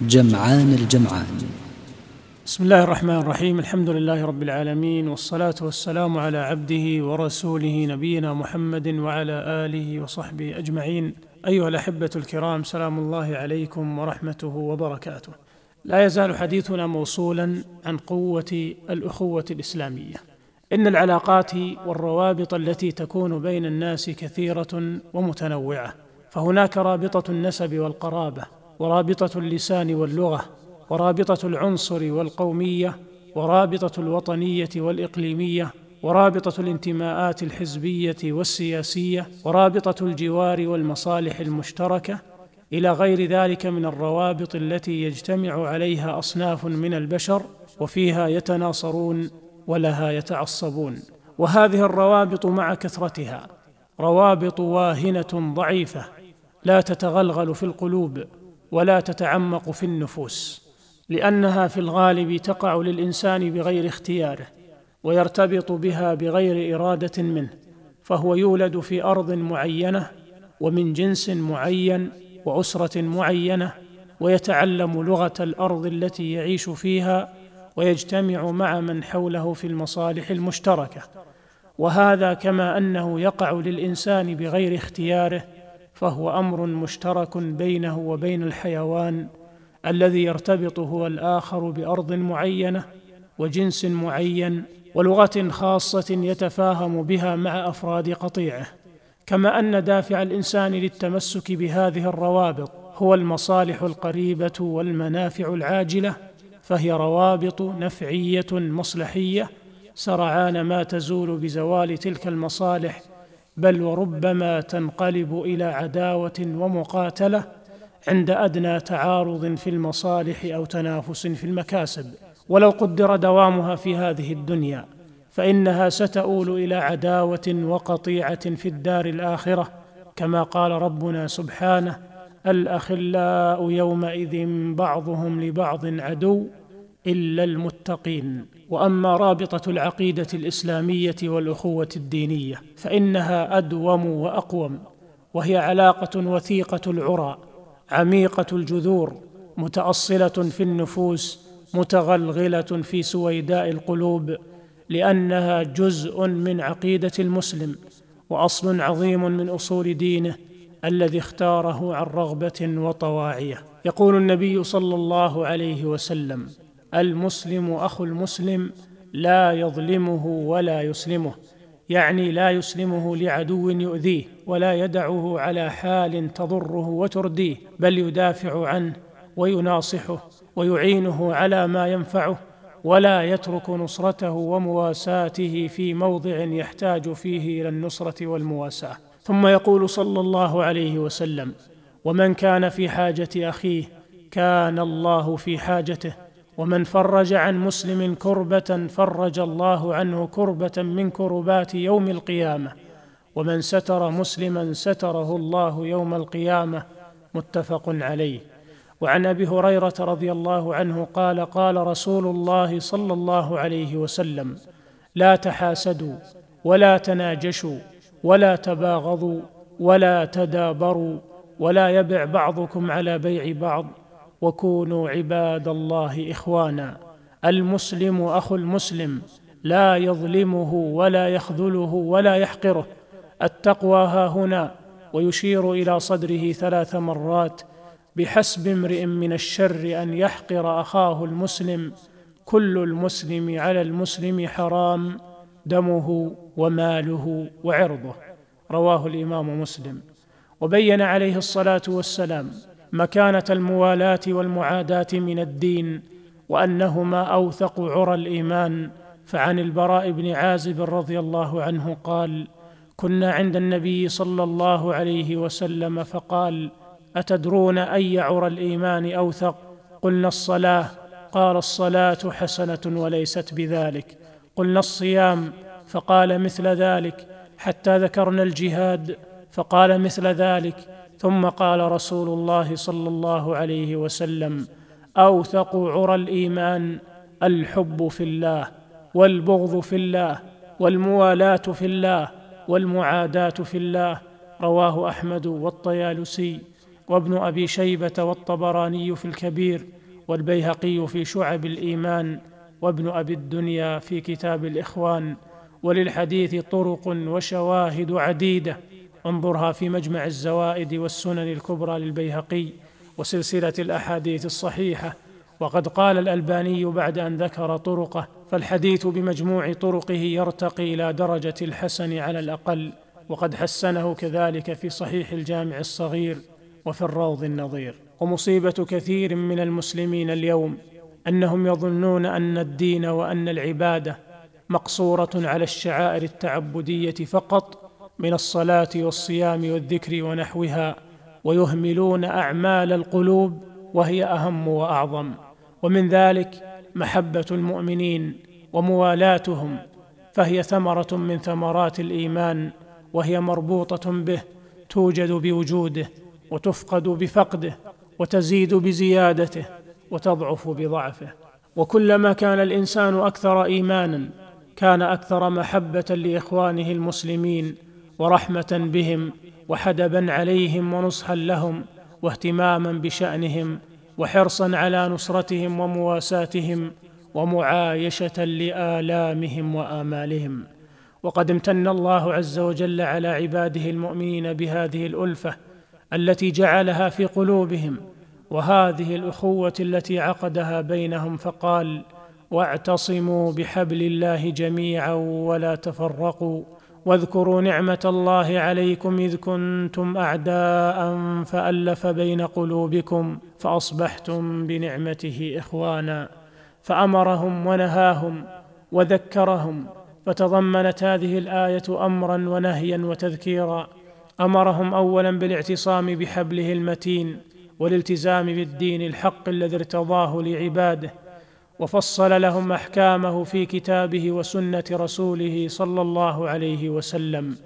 جمعان الجمعان. بسم الله الرحمن الرحيم. الحمد لله رب العالمين والصلاة والسلام على عبده ورسوله نبينا محمد وعلى آله وصحبه أجمعين. أيها الأحبة الكرام سلام الله عليكم ورحمته وبركاته. لا يزال حديثنا موصولا عن قوة الأخوة الإسلامية. إن العلاقات والروابط التي تكون بين الناس كثيرة ومتنوعة فهناك رابطة النسب والقرابة ورابطة اللسان واللغة ورابطة العنصر والقومية ورابطة الوطنية والإقليمية ورابطة الانتماءات الحزبية والسياسية ورابطة الجوار والمصالح المشتركة. إلى غير ذلك من الروابط التي يجتمع عليها أصناف من البشر وفيها يتناصرون ولها يتعصبون. وهذه الروابط مع كثرتها. روابط واهنة ضعيفة لا تتغلغل في القلوب. ولا تتعمق في النفوس لأنها في الغالب تقع للإنسان بغير اختياره ويرتبط بها بغير إرادة منه فهو يولد في أرض معينة ومن جنس معين وأسرة معينة ويتعلم لغة الأرض التي يعيش فيها ويجتمع مع من حوله في المصالح المشتركة. وهذا كما أنه يقع للإنسان بغير اختياره فهو أمر مشترك بينه وبين الحيوان الذي يرتبط هو الآخر بأرض معينة وجنس معين ولغة خاصة يتفاهم بها مع أفراد قطيعه. كما أن دافع الإنسان للتمسك بهذه الروابط هو المصالح القريبة والمنافع العاجلة فهي روابط نفعية مصلحية سرعان ما تزول بزوال تلك المصالح بل وربما تنقلب إلى عداوة ومقاتلة عند أدنى تعارض في المصالح أو تنافس في المكاسب. ولو قدر دوامها في هذه الدنيا فإنها ستؤول إلى عداوة وقطيعة في الدار الآخرة كما قال ربنا سبحانه الأخلاء يومئذ بعضهم لبعض عدو إلا المتقين. وأما رابطة العقيدة الإسلامية والأخوة الدينية فإنها أدوم وأقوم وهي علاقة وثيقة العرى عميقة الجذور متأصلة في النفوس متغلغلة في سويداء القلوب لأنها جزء من عقيدة المسلم وأصل عظيم من أصول دينه الذي اختاره عن رغبة وطواعية. يقول النبي صلى الله عليه وسلم المسلم أخو المسلم لا يظلمه ولا يسلمه. يعني لا يسلمه لعدو يؤذيه ولا يدعه على حال تضره وترديه بل يدافع عنه ويناصحه ويعينه على ما ينفعه ولا يترك نصرته ومواساته في موضع يحتاج فيه إلى النصرة والمواساة. ثم يقول صلى الله عليه وسلم ومن كان في حاجة أخيه كان الله في حاجته. ومن فرج عن مسلم كربة فرج الله عنه كربة من كربات يوم القيامة ومن ستر مسلما ستره الله يوم القيامة متفق عليه. وعن أبي هريرة رضي الله عنه قال قال رسول الله صلى الله عليه وسلم لا تحاسدوا ولا تناجشوا ولا تباغضوا ولا تدابروا ولا يبع بعضكم على بيع بعض. وكونوا عباد الله إخوانا. المسلم أخو المسلم لا يظلمه ولا يخذله ولا يحقره. التقوى ها هنا ويشير إلى صدره ثلاث مرات بحسب امرئ من الشر أن يحقر أخاه المسلم. كل المسلم على المسلم حرام دمه وماله وعرضه. رواه الإمام مسلم. وبين عليه الصلاة والسلام مكانة الموالاة والمعاداة من الدين وأنهما أوثق عرى الإيمان. فعن البراء بن عازب رضي الله عنه قال كنا عند النبي صلى الله عليه وسلم فقال أتدرون أي عرى الإيمان أوثق؟ قلنا الصلاة قال الصلاة حسنة وليست بذلك قلنا الصيام فقال مثل ذلك حتى ذكرنا الجهاد فقال مثل ذلك ثم قال رسول الله صلى الله عليه وسلم أوثق عرى الإيمان الحب في الله والبغض في الله والموالاة في الله والمعاداة في الله رواه أحمد والطيالسي وابن أبي شيبة والطبراني في الكبير والبيهقي في شعب الإيمان وابن أبي الدنيا في كتاب الإخوان وللحديث طرق وشواهد عديدة. انظرها في مجمع الزوائد والسنن الكبرى للبيهقي وسلسلة الأحاديث الصحيحة. وقد قال الألباني بعد أن ذكر طرقه فالحديث بمجموع طرقه يرتقي إلى درجة الحسن على الأقل وقد حسنه كذلك في صحيح الجامع الصغير وفي الروض النظير. ومصيبة كثير من المسلمين اليوم أنهم يظنون أن الدين وأن العبادة مقصورة على الشعائر التعبدية فقط من الصلاة والصيام والذكر ونحوها ويهملون أعمال القلوب وهي أهم وأعظم. ومن ذلك محبة المؤمنين وموالاتهم فهي ثمرة من ثمرات الإيمان وهي مربوطة به توجد بوجوده وتفقد بفقده وتزيد بزيادته وتضعف بضعفه. وكلما كان الإنسان أكثر إيمانا كان أكثر محبة لإخوانه المسلمين ورحمة بهم وحدبا عليهم ونصحا لهم واهتماما بشأنهم وحرصا على نصرتهم ومواساتهم ومعايشة لآلامهم وآمالهم. وقد امتن الله عز وجل على عباده المؤمنين بهذه الألفة التي جعلها في قلوبهم وهذه الأخوة التي عقدها بينهم فقال واعتصموا بحبل الله جميعا ولا تفرقوا واذكروا نعمة الله عليكم إذ كنتم أعداء فألف بين قلوبكم فأصبحتم بنعمته إخوانا فأمرهم ونهاهم وذكرهم فتضمنت هذه الآية أمرا ونهيا وتذكيرا أمرهم أولا بالاعتصام بحبله المتين والالتزام بالدين الحق الذي ارتضاه لعباده وفصل لهم أحكامه في كتابه وسنة رسوله صلى الله عليه وسلم.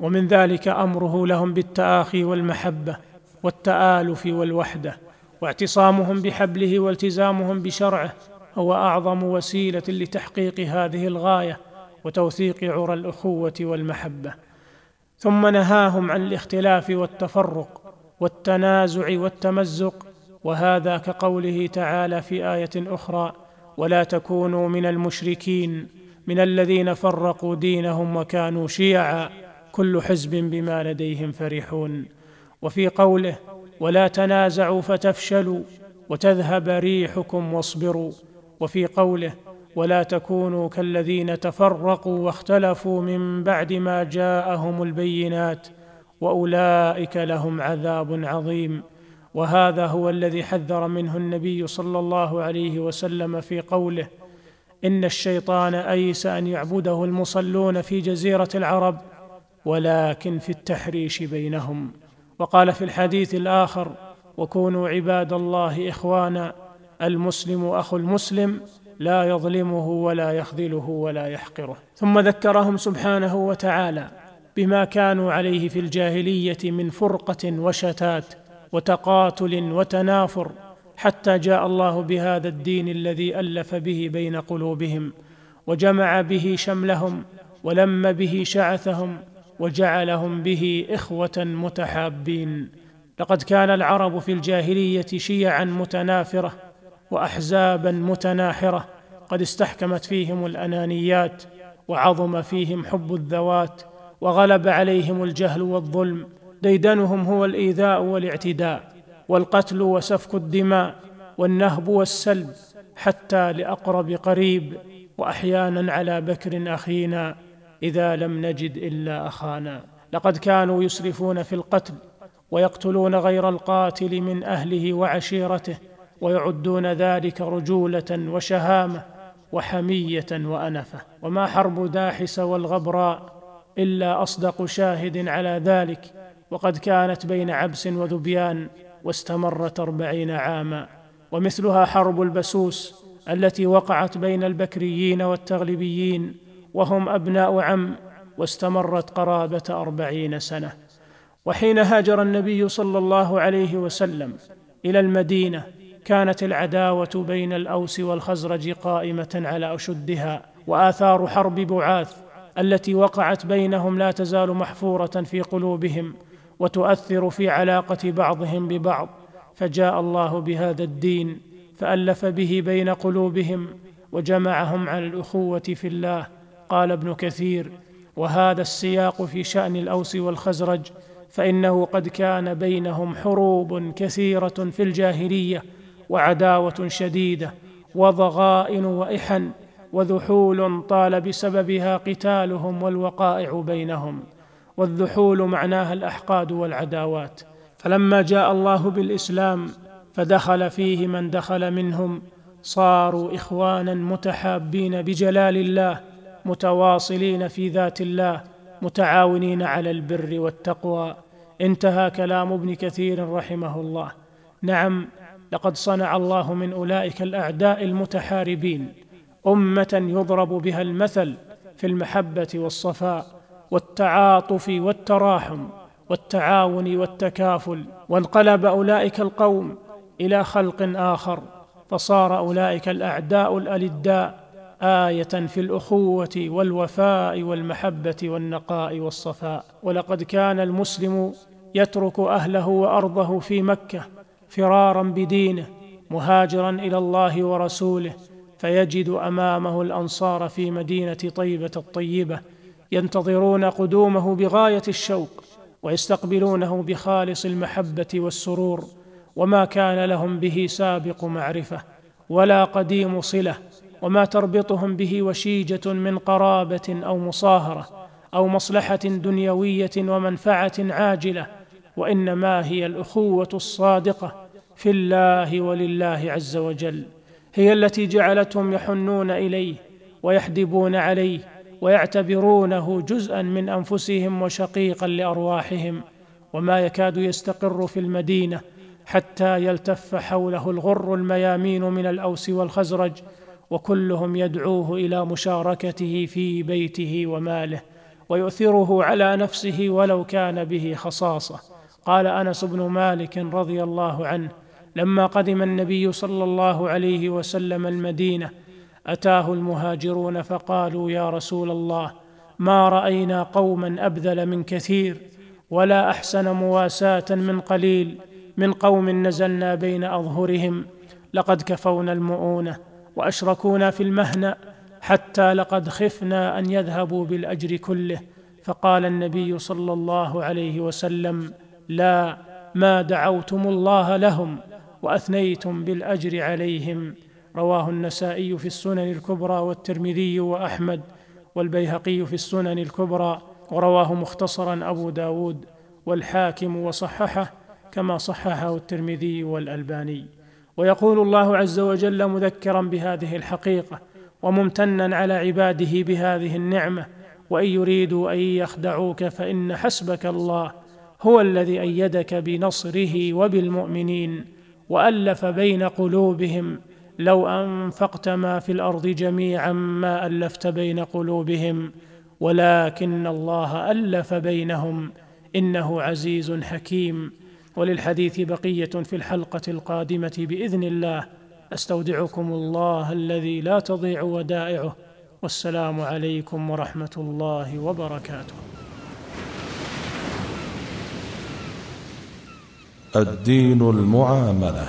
ومن ذلك أمره لهم بالتآخي والمحبة والتآلف والوحدة واعتصامهم بحبله والتزامهم بشرعه هو أعظم وسيلة لتحقيق هذه الغاية وتوثيق عرى الأخوة والمحبة. ثم نهاهم عن الاختلاف والتفرق والتنازع والتمزق وهذا كقوله تعالى في آية أخرى ولا تكونوا من المشركين من الذين فرقوا دينهم وكانوا شيعا كل حزب بما لديهم فرحون. وفي قوله ولا تنازعوا فتفشلوا وتذهب ريحكم واصبروا. وفي قوله ولا تكونوا كالذين تفرقوا واختلفوا من بعد ما جاءهم البينات وأولئك لهم عذاب عظيم. وهذا هو الذي حذر منه النبي صلى الله عليه وسلم في قوله إن الشيطان أيس أن يعبده المصلون في جزيرة العرب ولكن في التحريش بينهم. وقال في الحديث الآخر وكونوا عباد الله إخوانا المسلم أخو المسلم لا يظلمه ولا يخذله ولا يحقره. ثم ذكرهم سبحانه وتعالى بما كانوا عليه في الجاهلية من فرقة وشتات وتقاتل وتنافر حتى جاء الله بهذا الدين الذي ألف به بين قلوبهم وجمع به شملهم ولم به شعثهم وجعلهم به إخوة متحابين. لقد كان العرب في الجاهلية شيعا متنافرة واحزابا متناحرة قد استحكمت فيهم الأنانيات وعظم فيهم حب الذوات وغلب عليهم الجهل والظلم ديدنهم هو الإيذاء والاعتداء والقتل وسفك الدماء والنهب والسلب حتى لأقرب قريب وأحيانا على بكر أخينا إذا لم نجد إلا أخانا. لقد كانوا يسرفون في القتل ويقتلون غير القاتل من أهله وعشيرته ويعدون ذلك رجولة وشهامة وحمية وأنفة. وما حرب داحس والغبراء إلا أصدق شاهد على ذلك وقد كانت بين عبس وذبيان واستمرت أربعين عاما ومثلها حرب البسوس التي وقعت بين البكريين والتغلبيين وهم أبناء عم واستمرت قرابة أربعين سنة. وحين هاجر النبي صلى الله عليه وسلم إلى المدينة كانت العداوة بين الأوس والخزرج قائمة على أشدها وآثار حرب بعاث التي وقعت بينهم لا تزال محفورة في قلوبهم. وتؤثر في علاقة بعضهم ببعض فجاء الله بهذا الدين فألف به بين قلوبهم وجمعهم على الأخوة في الله. قال ابن كثير وهذا السياق في شأن الأوس والخزرج فإنه قد كان بينهم حروب كثيرة في الجاهلية وعداوة شديدة وضغائن وإحن وذحول طال بسببها قتالهم والوقائع بينهم. والذحول معناها الأحقاد والعداوات. فلما جاء الله بالإسلام فدخل فيه من دخل منهم صاروا إخوانا متحابين بجلال الله متواصلين في ذات الله متعاونين على البر والتقوى. انتهى كلام ابن كثير رحمه الله. نعم لقد صنع الله من أولئك الأعداء المتحاربين. أمة يضرب بها المثل في المحبة والصفاء. والتعاطف والتراحم والتعاون والتكافل وانقلب أولئك القوم إلى خلق آخر فصار أولئك الأعداء الألداء آية في الأخوة والوفاء والمحبة والنقاء والصفاء. ولقد كان المسلم يترك أهله وأرضه في مكة فرارا بدينه مهاجرا إلى الله ورسوله فيجد أمامه الأنصار في مدينة طيبة الطيبة ينتظرون قدومه بغاية الشوق ويستقبلونه بخالص المحبة والسرور وما كان لهم به سابق معرفة ولا قديم صلة وما تربطهم به وشيجة من قرابة أو مصاهرة أو مصلحة دنيوية ومنفعة عاجلة وإنما هي الأخوة الصادقة في الله ولله عز وجل هي التي جعلتهم يحنون إليه ويحدبون عليه ويعتبرونه جزءا من أنفسهم وشقيقا لأرواحهم وما يكاد يستقر في المدينة حتى يلتف حوله الغر الميامين من الأوس والخزرج وكلهم يدعوه إلى مشاركته في بيته وماله ويؤثره على نفسه ولو كان به خصاصة. قال أنس بن مالك رضي الله عنه لما قدم النبي صلى الله عليه وسلم المدينة أتاه المهاجرون فقالوا يا رسول الله ما رأينا قوما أبذل من كثير ولا أحسن مواساة من قليل من قوم نزلنا بين أظهرهم لقد كفونا المؤونة وأشركونا في المهنا حتى لقد خفنا أن يذهبوا بالأجر كله. فقال النبي صلى الله عليه وسلم لا ما دعوتم الله لهم وأثنيتم بالأجر عليهم. رواه النسائي في السنن الكبرى والترمذي وأحمد والبيهقي في السنن الكبرى ورواه مختصرا أبو داود والحاكم وصححه كما صححه الترمذي والألباني. ويقول الله عز وجل مذكرا بهذه الحقيقة وممتنا على عباده بهذه النعمة وإن يريدوا أن يخدعوك فإن حسبك الله هو الذي أيدك بنصره وبالمؤمنين وألف بين قلوبهم لو أنفقت ما في الأرض جميعا ما ألفت بين قلوبهم ولكن الله ألف بينهم إنه عزيز حكيم. وللحديث بقية في الحلقة القادمة بإذن الله. أستودعكم الله الذي لا تضيع ودائعه. والسلام عليكم ورحمة الله وبركاته. الدين المعاملة.